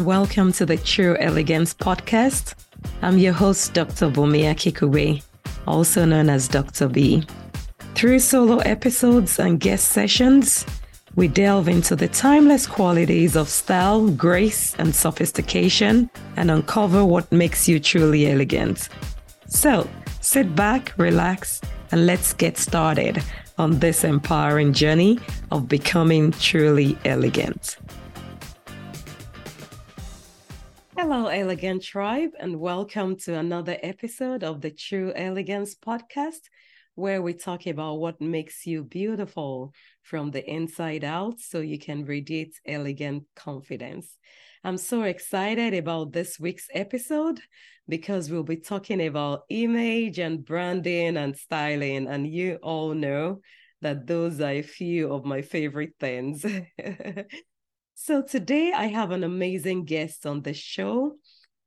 Welcome to the True Elegance podcast. I'm your host, Dr. Bunmi Akinkugbe, also known as Dr. B. Through solo episodes and guest sessions, we delve into the timeless qualities of style, grace, and sophistication and uncover what makes you truly elegant. So, sit back, relax, and let's get started on this empowering journey of becoming truly elegant. Hello, Elegant Tribe, and welcome to another episode of the True Elegance podcast, where we talk about what makes you beautiful from the inside out so you can radiate elegant confidence. I'm so excited about this week's episode because we'll be talking about image and branding and styling. And you all know that those are a few of my favorite things. so today I have an amazing guest on the show.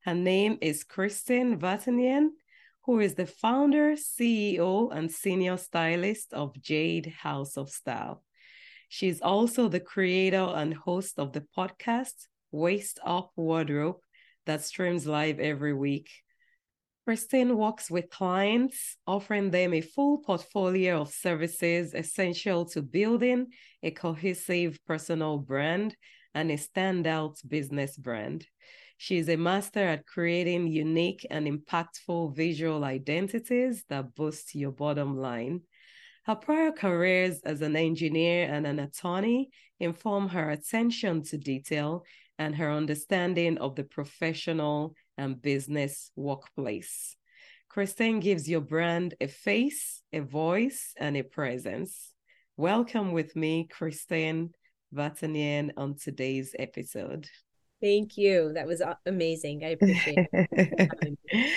Her name is Christine Vartanian, who is the founder, CEO, and senior stylist of Jade House of Style. She's also the creator and host of the podcast Waist Up Wardrobe that streams live every week. Kristen works with clients, offering them a full portfolio of services essential to building a cohesive personal brand and a standout business brand. She is a master at creating unique and impactful visual identities that boost your bottom line. Her prior careers as an engineer and an attorney inform her attention to detail and her understanding of the professional and business workplace. Christine gives your brand a face, a voice, and a presence. Welcome with me, Christine Vartanian, on today's episode. Thank you. That was amazing. I appreciate it.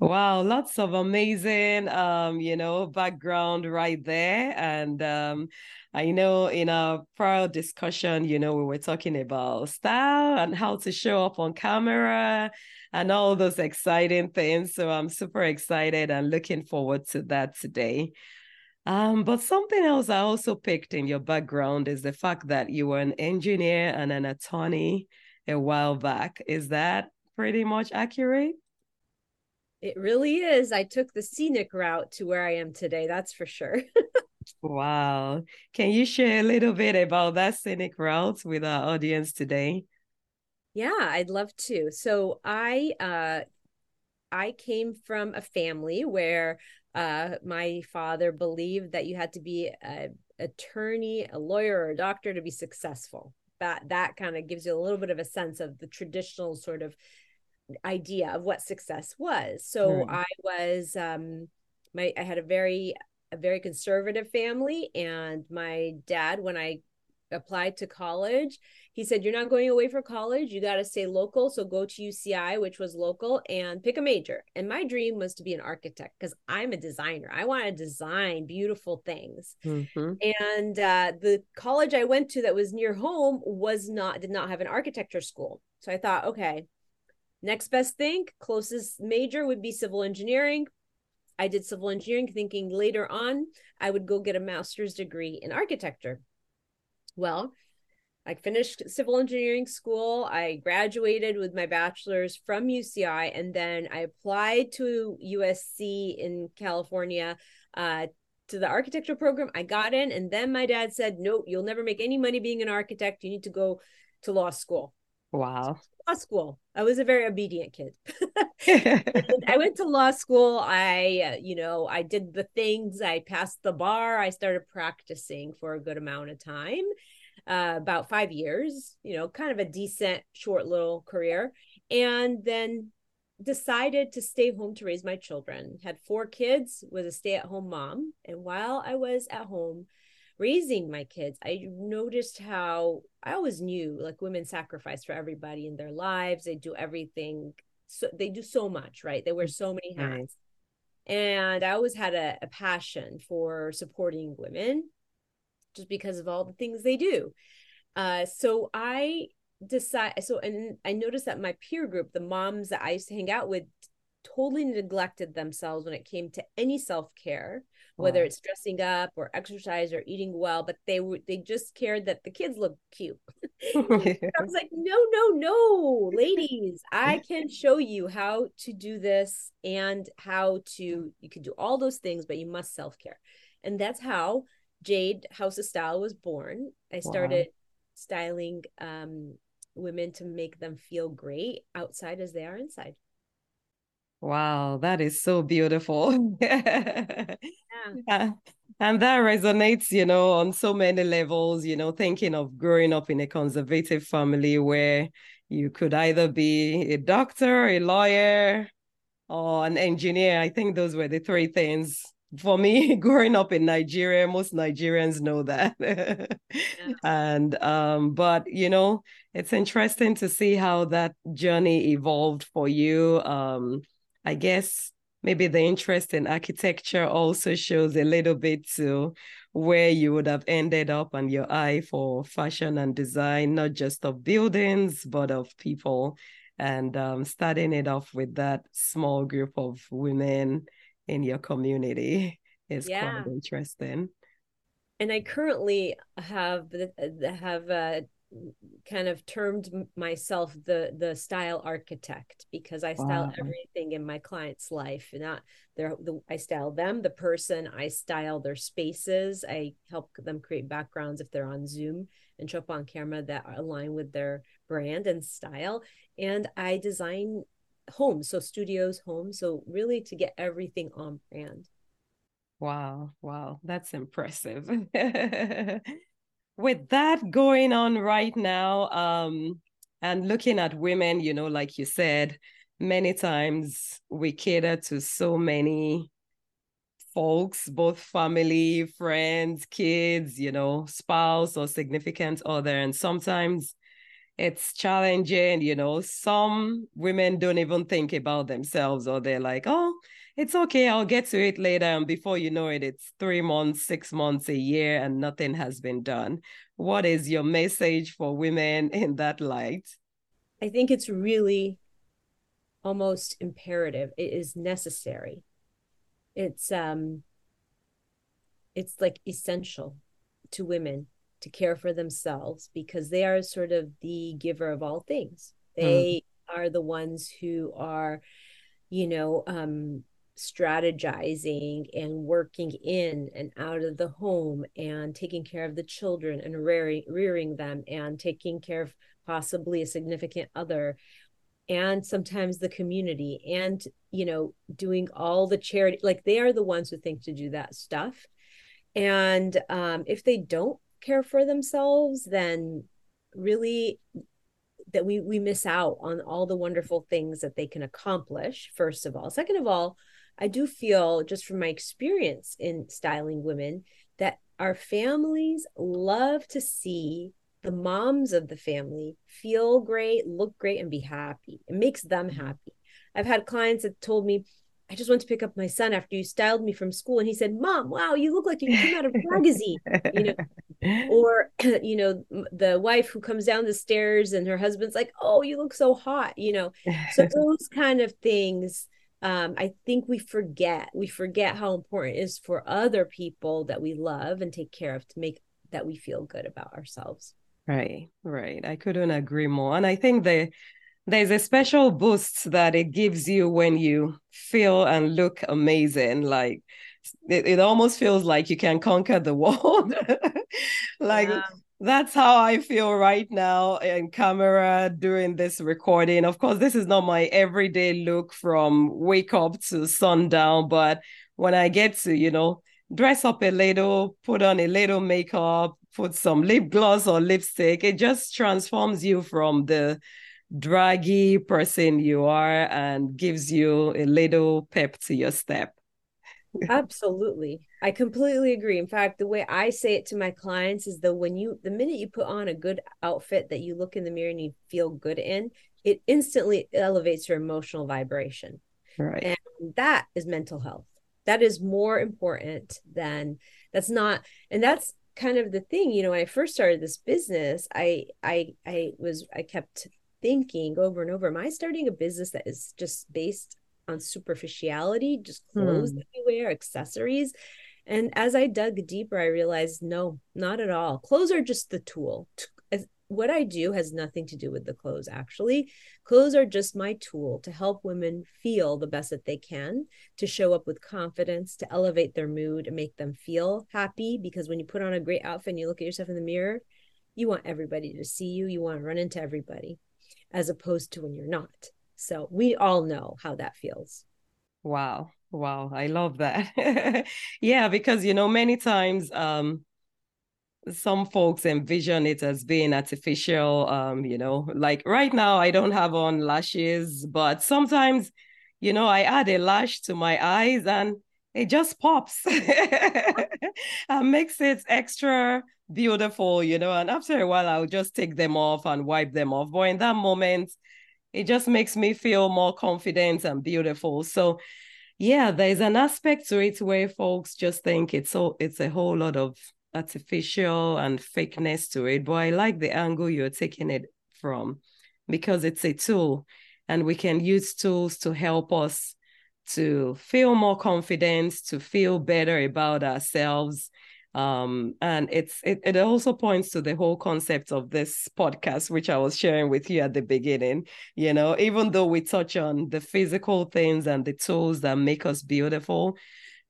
Wow, lots of amazing, um, you know, background right there. And um, I know in our prior discussion, you know, we were talking about style and how to show up on camera and all those exciting things. So I'm super excited and looking forward to that today. Um, but something else I also picked in your background is the fact that you were an engineer and an attorney a while back. Is that pretty much accurate? It really is. I took the scenic route to where I am today. That's for sure. wow. Can you share a little bit about that scenic route with our audience today? Yeah, I'd love to. So I uh I came from a family where uh my father believed that you had to be a attorney, a lawyer, or a doctor to be successful. That that kind of gives you a little bit of a sense of the traditional sort of idea of what success was. So I was um my I had a very a very conservative family and my dad when I applied to college, he said you're not going away for college, you got to stay local, so go to UCI which was local and pick a major. And my dream was to be an architect cuz I'm a designer. I want to design beautiful things. Mm-hmm. And uh the college I went to that was near home was not did not have an architecture school. So I thought, okay, Next best thing, closest major would be civil engineering. I did civil engineering, thinking later on I would go get a master's degree in architecture. Well, I finished civil engineering school. I graduated with my bachelor's from UCI, and then I applied to USC in California uh, to the architecture program. I got in, and then my dad said, "No, you'll never make any money being an architect. You need to go to law school." Wow. law school. I was a very obedient kid. I went to law school. I, uh, you know, I did the things. I passed the bar. I started practicing for a good amount of time, uh, about five years, you know, kind of a decent, short little career. And then decided to stay home to raise my children. Had four kids, was a stay at home mom. And while I was at home, raising my kids, I noticed how I always knew like women sacrifice for everybody in their lives. They do everything. So they do so much, right? They wear so many hats. And I always had a, a passion for supporting women just because of all the things they do. Uh, so I decide so and I noticed that my peer group, the moms that I used to hang out with, totally neglected themselves when it came to any self-care whether it's dressing up or exercise or eating well but they were they just cared that the kids look cute. I was like no no no ladies i can show you how to do this and how to you can do all those things but you must self-care. And that's how jade house of style was born i started wow. styling um, women to make them feel great outside as they are inside Wow, that is so beautiful. yeah. yeah. And that resonates, you know, on so many levels, you know, thinking of growing up in a conservative family where you could either be a doctor, a lawyer, or an engineer. I think those were the three things for me growing up in Nigeria. Most Nigerians know that. yeah. And um, but you know, it's interesting to see how that journey evolved for you. Um, I guess maybe the interest in architecture also shows a little bit to where you would have ended up and your eye for fashion and design, not just of buildings, but of people. And um, starting it off with that small group of women in your community is yeah. quite interesting. And I currently have have uh, kind of termed myself the the style architect because I style wow. everything in my client's life. Not their the, I style them, the person. I style their spaces. I help them create backgrounds if they're on Zoom and show up on camera that align with their brand and style. And I design homes, so studios, homes. So really to get everything on brand. Wow, wow, that's impressive. with that going on right now, um, and looking at women, you know, like you said, many times we cater to so many folks, both family, friends, kids, you know, spouse or significant other. And sometimes it's challenging, you know. Some women don't even think about themselves or they're like, oh, it's okay, I'll get to it later. And before you know it, it's three months, six months, a year, and nothing has been done. What is your message for women in that light? I think it's really almost imperative. It is necessary. It's um it's like essential to women to care for themselves because they are sort of the giver of all things. They mm. are the ones who are, you know, um strategizing and working in and out of the home and taking care of the children and rearing, rearing them and taking care of possibly a significant other and sometimes the community and you know doing all the charity like they are the ones who think to do that stuff and um, if they don't care for themselves then really that we we miss out on all the wonderful things that they can accomplish first of all second of all I do feel, just from my experience in styling women, that our families love to see the moms of the family feel great, look great, and be happy. It makes them mm-hmm. happy. I've had clients that told me, I just went to pick up my son after you styled me from school. And he said, Mom, wow, you look like you came out of a magazine. you know, or, you know, the wife who comes down the stairs and her husband's like, Oh, you look so hot, you know. So those kind of things um, I think we forget we forget how important it is for other people that we love and take care of to make that we feel good about ourselves. Right, right. I couldn't agree more. And I think the there's a special boost that it gives you when you feel and look amazing. Like it, it almost feels like you can conquer the world. like yeah that's how I feel right now in camera doing this recording. Of course, this is not my everyday look from wake up to sundown, but when I get to, you know, dress up a little, put on a little makeup, put some lip gloss or lipstick, it just transforms you from the draggy person you are and gives you a little pep to your step. Absolutely. I completely agree. In fact, the way I say it to my clients is that when you the minute you put on a good outfit that you look in the mirror and you feel good in, it instantly elevates your emotional vibration. Right. And that is mental health. That is more important than that's not and that's kind of the thing, you know, when I first started this business, I I I was I kept thinking over and over, am I starting a business that is just based on superficiality, just clothes hmm. that we wear, accessories. And as I dug deeper, I realized no, not at all. Clothes are just the tool. What I do has nothing to do with the clothes, actually. Clothes are just my tool to help women feel the best that they can, to show up with confidence, to elevate their mood and make them feel happy. Because when you put on a great outfit and you look at yourself in the mirror, you want everybody to see you, you want to run into everybody, as opposed to when you're not. So we all know how that feels. Wow. Wow. I love that. yeah, because you know, many times um some folks envision it as being artificial. Um, you know, like right now I don't have on lashes, but sometimes, you know, I add a lash to my eyes and it just pops and makes it extra beautiful, you know. And after a while, I'll just take them off and wipe them off. But in that moment, it just makes me feel more confident and beautiful. So yeah, there's an aspect to it where folks just think it's so it's a whole lot of artificial and fakeness to it. But I like the angle you're taking it from because it's a tool and we can use tools to help us to feel more confident, to feel better about ourselves, um, and it's it, it also points to the whole concept of this podcast which i was sharing with you at the beginning you know even though we touch on the physical things and the tools that make us beautiful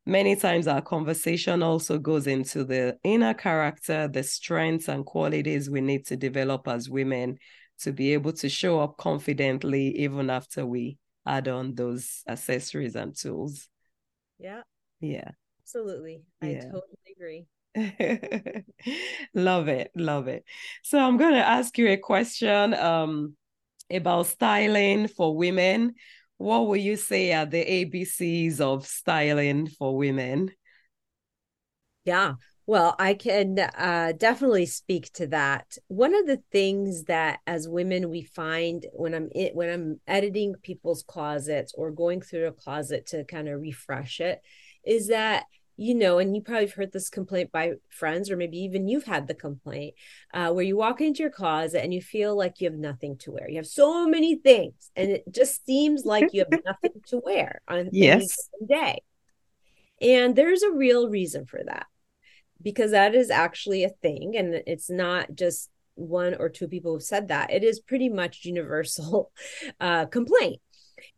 many times our conversation also goes into the inner character the strengths and qualities we need to develop as women to be able to show up confidently even after we add on those accessories and tools. Yeah. Yeah absolutely. I totally agree. Love it love it. So i'm going to ask you a question um about styling for women. What would you say are the abcs of styling for women? Yeah. Well i can uh, definitely speak to that. One of the things that as women we find when i'm in, when i'm editing people's closets or going through a closet to kind of refresh it is that you know, and you probably have heard this complaint by friends, or maybe even you've had the complaint uh, where you walk into your closet and you feel like you have nothing to wear. You have so many things, and it just seems like you have nothing to wear on yes. any day. And there's a real reason for that because that is actually a thing, and it's not just one or two people who've said that. It is pretty much universal uh, complaint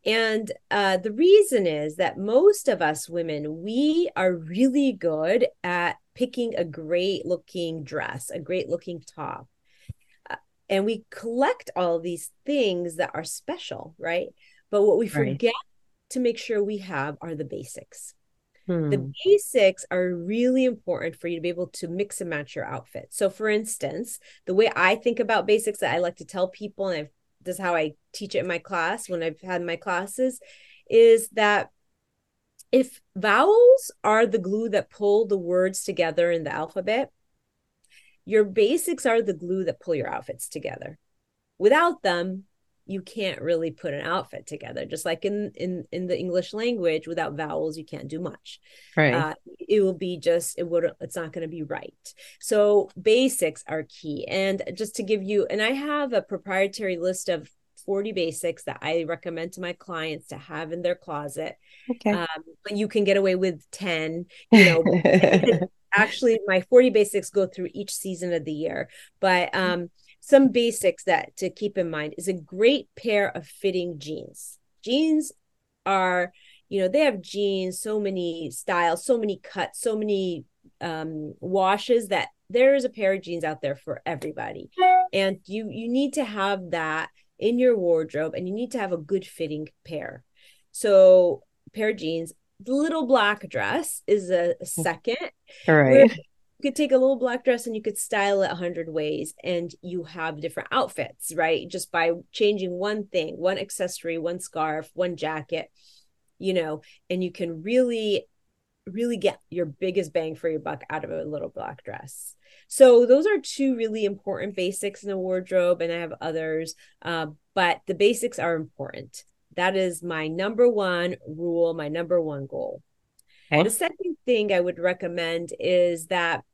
and uh, the reason is that most of us women, we are really good at picking a great looking dress, a great looking top. Uh, and we collect all these things that are special, right? But what we forget right. to make sure we have are the basics. Hmm. The basics are really important for you to be able to mix and match your outfit. So, for instance, the way I think about basics that I like to tell people, and I've this is how I teach it in my class when I've had my classes, is that if vowels are the glue that pull the words together in the alphabet, your basics are the glue that pull your outfits together. Without them, you can't really put an outfit together just like in in in the english language without vowels you can't do much right uh, it will be just it would it's not going to be right so basics are key and just to give you and i have a proprietary list of 40 basics that I recommend to my clients to have in their closet. Okay. Um, but you can get away with 10, you know. actually my 40 basics go through each season of the year. But um some basics that to keep in mind is a great pair of fitting jeans. Jeans are, you know, they have jeans, so many styles, so many cuts, so many um, washes that there is a pair of jeans out there for everybody. And you you need to have that in your wardrobe and you need to have a good fitting pair. So pair of jeans, the little black dress is a, a second. All right could take a little black dress and you could style it a hundred ways and you have different outfits right? Just by changing one thing one accessory one scarf one jacket you know and you can really really get your biggest bang for your buck out of a little black dress. So those are two really important basics in the wardrobe and i have others uh, but the basics are important. That is my number one rule my number one goal. Okay. The second thing I would recommend is that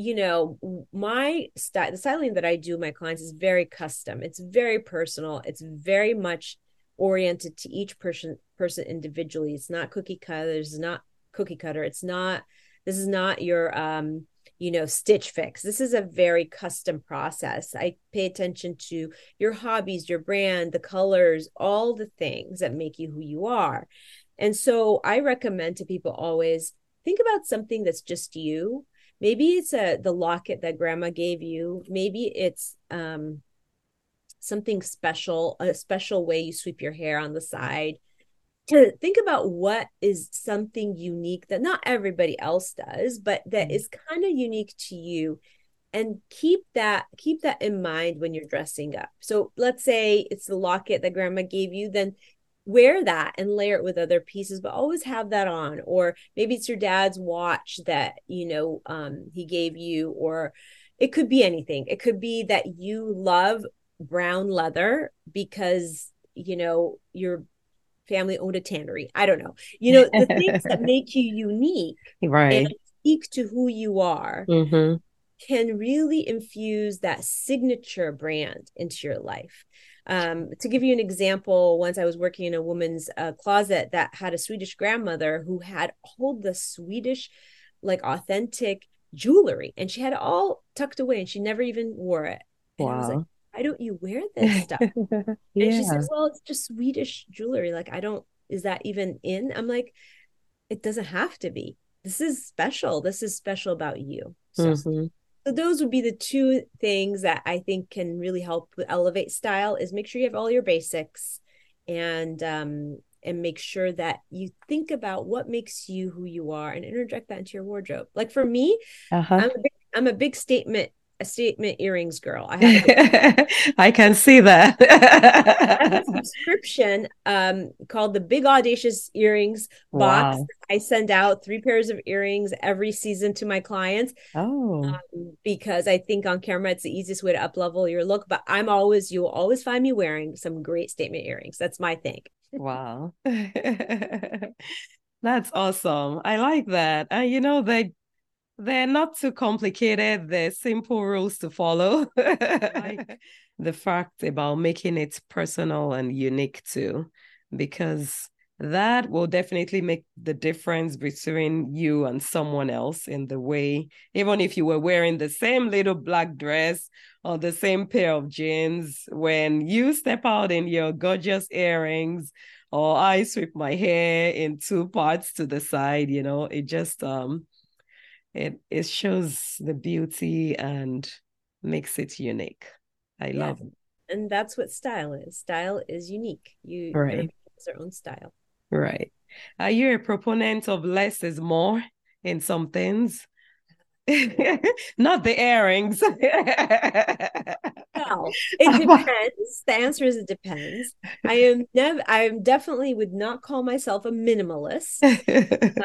you know my style the styling that i do my clients is very custom it's very personal it's very much oriented to each person person individually. It's not cookie cutter. It's not cookie cutter. It's not. This is not your um you know stitch fix this is a very custom process i pay attention to your hobbies your brand the colors all the things that make you who you are and so i recommend to people always think about something that's just you maybe it's a the locket that grandma gave you. Maybe it's um something special a special way you sweep your hair on the side. To think about what is something unique that not everybody else does but that mm-hmm. is kind of unique to you and keep that keep that in mind when you're dressing up. So let's say it's the locket that grandma gave you then wear that and layer it with other pieces but always have that on or maybe it's your dad's watch that you know um, he gave you or it could be anything it could be that you love brown leather because you know your family owned a tannery. I don't know. You know, the things that make you unique right. and speak to who you are mm-hmm. can really infuse that signature brand into your life. Um, to give you an example, once I was working in a woman's uh, closet that had a Swedish grandmother who had all the Swedish, like authentic jewelry, and she had it all tucked away and she never even wore it. And wow I was like, why don't you wear this stuff? yeah. And she says, well, it's just Swedish jewelry. Like, I don't, is that even in? I'm like, it doesn't have to be. This is special. This is special about you. So, mm-hmm. So those would be the two things that I think can really help with elevate style is make sure you have all your basics and um and make sure that you think about what makes you who you are and interject that into your wardrobe. Like for me, uh-huh. I'm, a big, I'm a big statement a statement earrings girl. I have I can see that. I have a subscription um, called the Big Audacious Earrings box. Wow. I send out three pairs of earrings every season to my clients. Oh. Um, because I think on camera it's the easiest way to up level your look. But I'm always you'll always find me wearing some great statement earrings. That's my thing. Wow. That's awesome. I like that. And you know, they they're not too complicated. They're simple rules to follow. the fact about making it personal and unique too, because that will definitely make the difference between you and someone else in the way, even if you were wearing the same little black dress or the same pair of jeans, when you step out in your gorgeous earrings or I sweep my hair in two parts to the side, you know, it just um it it shows the beauty and makes it unique. I yeah. love it. And that's what style is. Style is unique. You right. It's their own style. Right. Are you a proponent of less is more in some things? Not the earrings. no, it depends. The answer is it depends. I am never. I am definitely would not call myself a minimalist,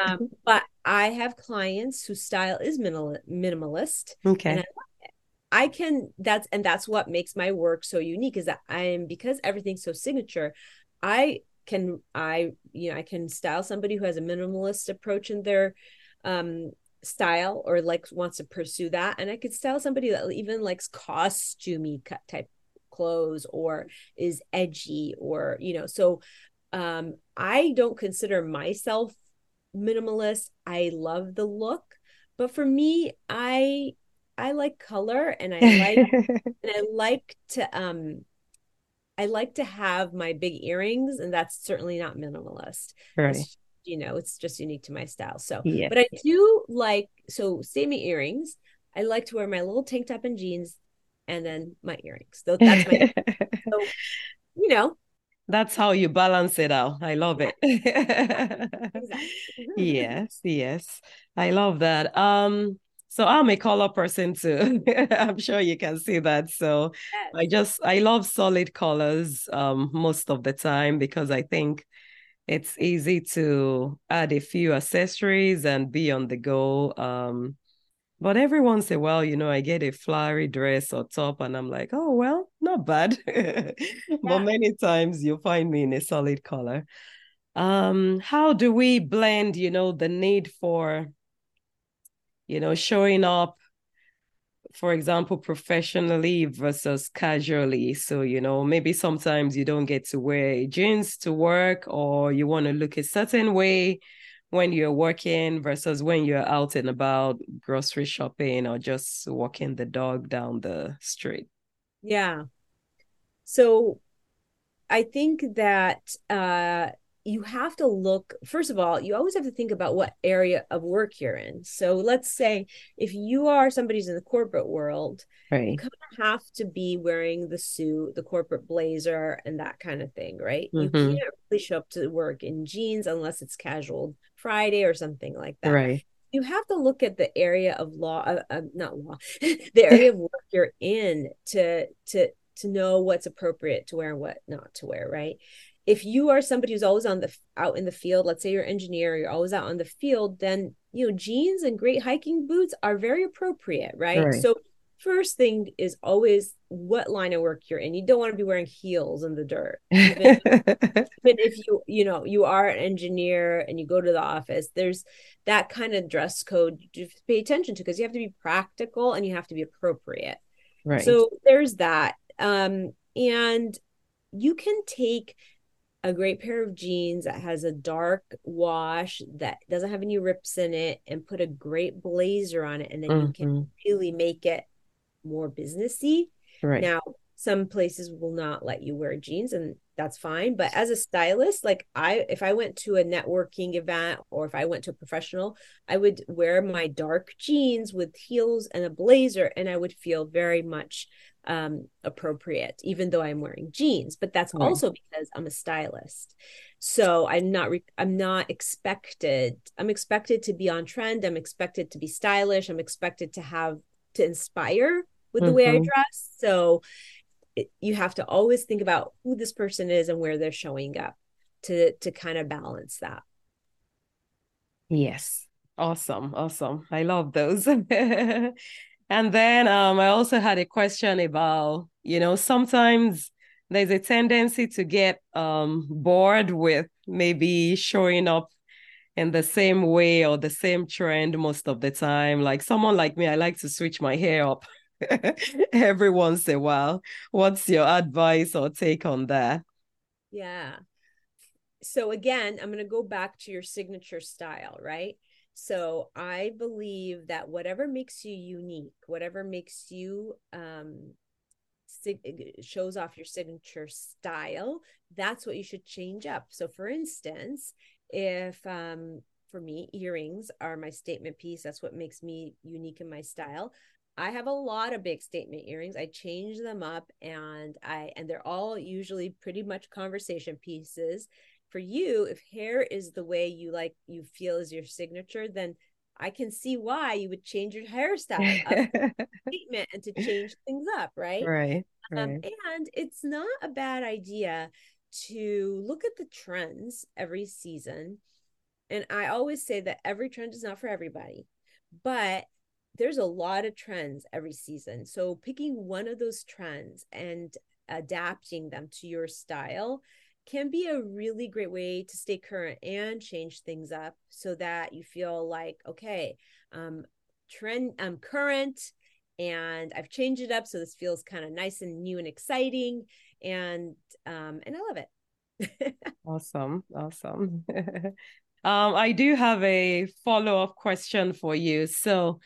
um, but I have clients whose style is minimal, minimalist. Okay. I, I can. That's and that's what makes my work so unique. Is that I am because everything's so signature. I can I you know I can style somebody who has a minimalist approach in their um style or like wants to pursue that. And i could style somebody that even likes costumey cut type clothes or is edgy or you know so um i don't consider myself minimalist. I love the look. But for me i i like color and i like and i like to um i like to have my big earrings and that's certainly not minimalist. Right you know it's just unique to my style. So yeah. but i do like so statement earrings. I like to wear my little tank top and jeans and then my earrings. So that's my so you know. That's how you balance it out. I love it. Yes yes. I love that. Um so i'm a color person too. I'm sure you can see that. So yes. i just i love solid colors um most of the time because i think it's easy to add a few accessories and be on the go. Um, but every once in a while, you know, I get a flowery dress or top, and I'm like, oh, well, not bad. yeah. But many times you'll find me in a solid color. Um, how do we blend, you know, the need for, you know, showing up for example, professionally versus casually. So, you know, maybe sometimes you don't get to wear jeans to work or you want to look a certain way when you're working versus when you're out and about grocery shopping or just walking the dog down the street. Yeah. So I think that uh you have to look first of all you always have to think about what area of work you're in. So let's say if you are somebody's in the corporate world right. you kind of have to be wearing the suit the corporate blazer and that kind of thing right? Mm-hmm. you can't really show up to work in jeans unless it's casual friday or something like that. Right. You have to look at the area of law uh, uh, not law the area of work you're in to to to know what's appropriate to wear and what not to wear right if you are somebody who's always on the out in the field let's say you're an engineer you're always out on the field then you know jeans and great hiking boots are very appropriate right, right. so first thing is always what line of work you're in. You don't want to be wearing heels in the dirt. Even, even if you you know you are an engineer and you go to the office there's that kind of dress code you pay attention to because you have to be practical and you have to be appropriate. Right. So there's that. Um and you can take a great pair of jeans that has a dark wash that doesn't have any rips in it and put a great blazer on it and then mm-hmm. you can mm-hmm. really make it more businessy. Right. Now, some places will not let you wear jeans and that's fine, but as a stylist, like I if I went to a networking event or if I went to a professional, I would wear my dark jeans with heels and a blazer and I would feel very much um, appropriate, even though I'm wearing jeans. But that's right. also because I'm a stylist. So I'm not re- I'm not expected. I'm expected to be on trend. I'm expected to be stylish. I'm expected to have to inspire with the mm-hmm. way I mm-hmm. dress. So it, you have to always think about who this person is and where they're showing up to to kind of balance that. Yes. Awesome. Awesome. I love those. And then um, I also had a question about, you know, sometimes there's a tendency to get um, bored with maybe showing up in the same way or the same trend most of the time. Like someone like me, I like to switch my hair up every once in a while. What's your advice or take on that? Yeah. So again, I'm going to go back to your signature style, right? So I believe that whatever makes you unique, whatever makes you um, sig- shows off your signature style, that's what you should change up. So, for instance, if um, for me, earrings are my statement piece, that's what makes me unique in my style. I have a lot of big statement earrings. I change them up and I and they're all usually pretty much conversation pieces for you if hair is the way you like you feel is your signature then i can see why you would change your hairstyle treatment and to change things up right right, right. Um, and it's not a bad idea to look at the trends every season and i always say that every trend is not for everybody but there's a lot of trends every season. So picking one of those trends and adapting them to your style can be a really great way to stay current and change things up so that you feel like okay um trend i'm current and i've changed it up so this feels kind of nice and new and exciting and um and i love it. Awesome awesome. Um i do have a follow-up question for you. So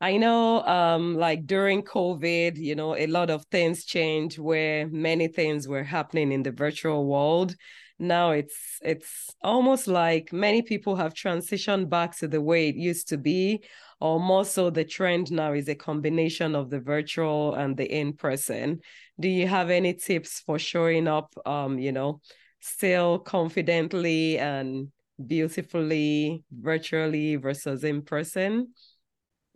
I know um like during COVID, you know, a lot of things changed where many things were happening in the virtual world. Now it's it's almost like many people have transitioned back to the way it used to be, or more so the trend now is a combination of the virtual and the in-person. Do you have any tips for showing up um, you know, still confidently and beautifully virtually versus in person?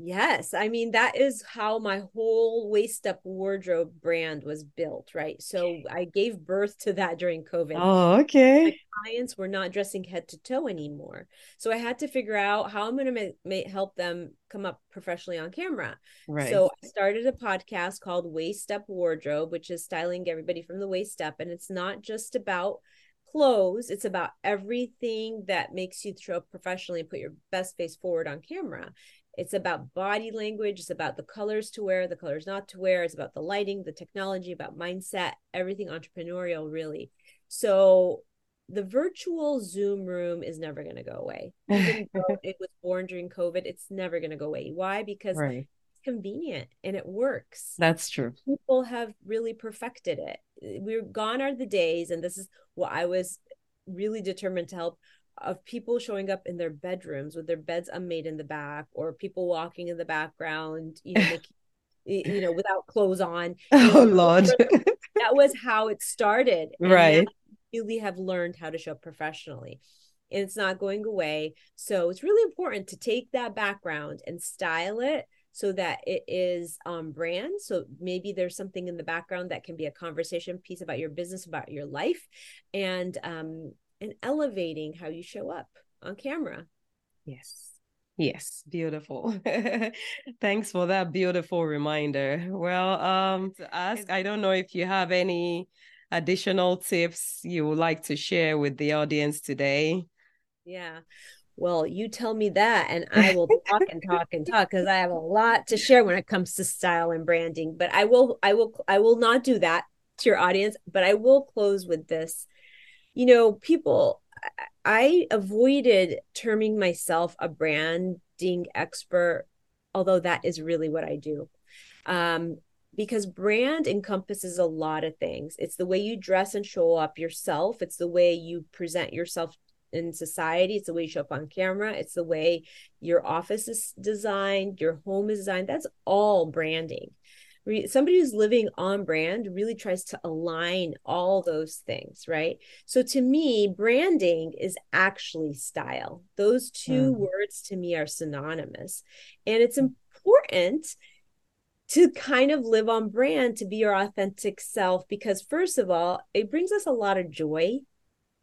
Yes, I mean that is how my whole waist up wardrobe brand was built, right? So I gave birth to that during COVID. Oh, okay. My clients were not dressing head to toe anymore, so I had to figure out how I'm going to ma- help them come up professionally on camera. Right. So I started a podcast called Waist Up Wardrobe, which is styling everybody from the waist up, and it's not just about clothes it's about everything that makes you show up professionally and put your best face forward on camera It's about body language. It's about the colors to wear, the colors not to wear. It's about the lighting, the technology, about mindset, everything entrepreneurial, really. So the virtual Zoom room is never going to go away. Even though it was born during COVID, it's never going to go away. Why? Because right. it's convenient and it works. That's true. People have really perfected it. We're gone are the days, and this is what I was really determined to help of people showing up in their bedrooms with their beds unmade in the back or people walking in the background you know you know without clothes on oh lord. that was how it started and right. really have learned how to show up professionally. And it's not going away. So it's really important to take that background and style it so that it is um, brand. So maybe there's something in the background that can be a conversation piece about your business about your life. And um and elevating how you show up on camera. Yes. Yes, beautiful. Thanks for that beautiful reminder. Well, um to ask, I don't know if you have any additional tips you would like to share with the audience today. Yeah. Well, you tell me that, and I will talk and talk and talk because I have a lot to share when it comes to style and branding. But I will, I will, I will not do that to your audience. But I will close with this you know, people, I avoided terming myself a branding expert, although that is really what I do. Um, because brand encompasses a lot of things. It's the way you dress and show up yourself, it's the way you present yourself in society, it's the way you show up on camera, it's the way your office is designed, your home is designed. That's all branding somebody who's living on brand really tries to align all those things right? So to me branding is actually style. Those two mm. words to me are synonymous. And it's important to kind of live on brand to be your authentic self because first of all it brings us a lot of joy.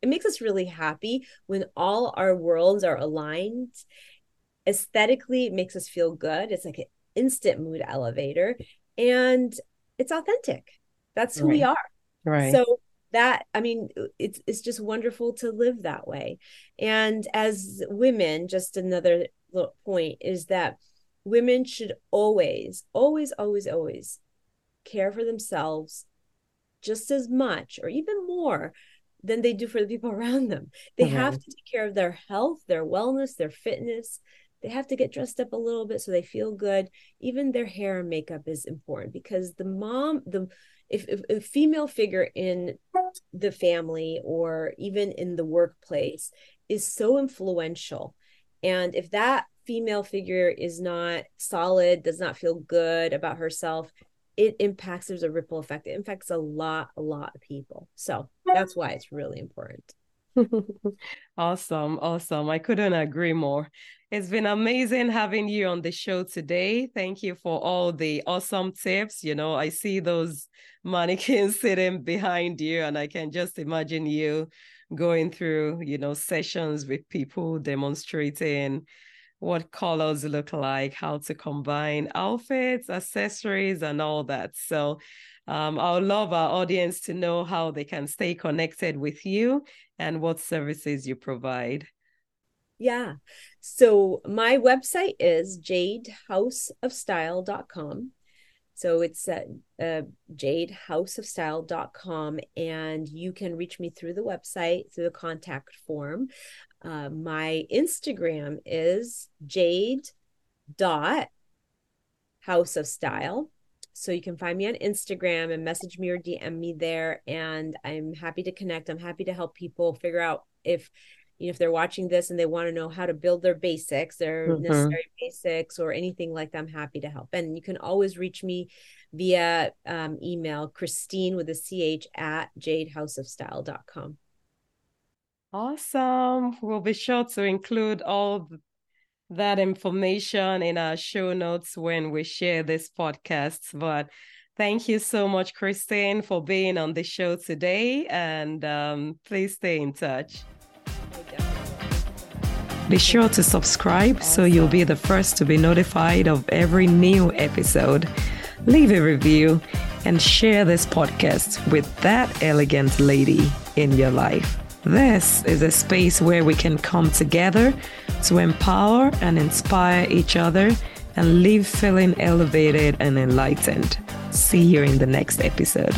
It makes us really happy when all our worlds are aligned. Aesthetically it makes us feel good. It's like an instant mood elevator and it's authentic. That's who right. we are. Right. So that I mean it's it's just wonderful to live that way. And as women, just another little point is that women should always, always, always, always care for themselves just as much or even more than they do for the people around them. They mm-hmm. have to take care of their health, their wellness, their fitness, they have to get dressed up a little bit so they feel good. Even their hair and makeup is important because the mom the if, if a female figure in the family or even in the workplace is so influential. And if that female figure is not solid does not feel good about herself it impacts there's a ripple effect. It impacts a lot a lot of people. So that's why it's really important awesome awesome i couldn't agree more it's been amazing having you on the show today. Thank you for all the awesome tips. You know, I see those mannequins sitting behind you, and I can just imagine you going through, you know, sessions with people demonstrating what colors look like, how to combine outfits, accessories, and all that. So, um, I would love our audience to know how they can stay connected with you and what services you provide. Yeah. So my website is jadehouseofstyle.com. So it's at uh, jadehouseofstyle.com, and you can reach me through the website, through the contact form. Uh, my Instagram is jade dot house of style. So you can find me on Instagram and message me or DM me there. And I'm happy to connect. I'm happy to help people figure out if you know if they're watching this and they want to know how to build their basics their mm-hmm. necessary basics or anything like that i'm happy to help and you can always reach me via um, email christine with a ch at jadehouseofstyle.com awesome we'll be sure to include all that information in our show notes when we share this podcast but Thank you so much, Christine, for being on the show today. And um, please stay in touch. Be sure to subscribe so you'll be the first to be notified of every new episode. Leave a review and share this podcast with that elegant lady in your life. This is a space where we can come together to empower and inspire each other and leave feeling elevated and enlightened. See you in the next episode.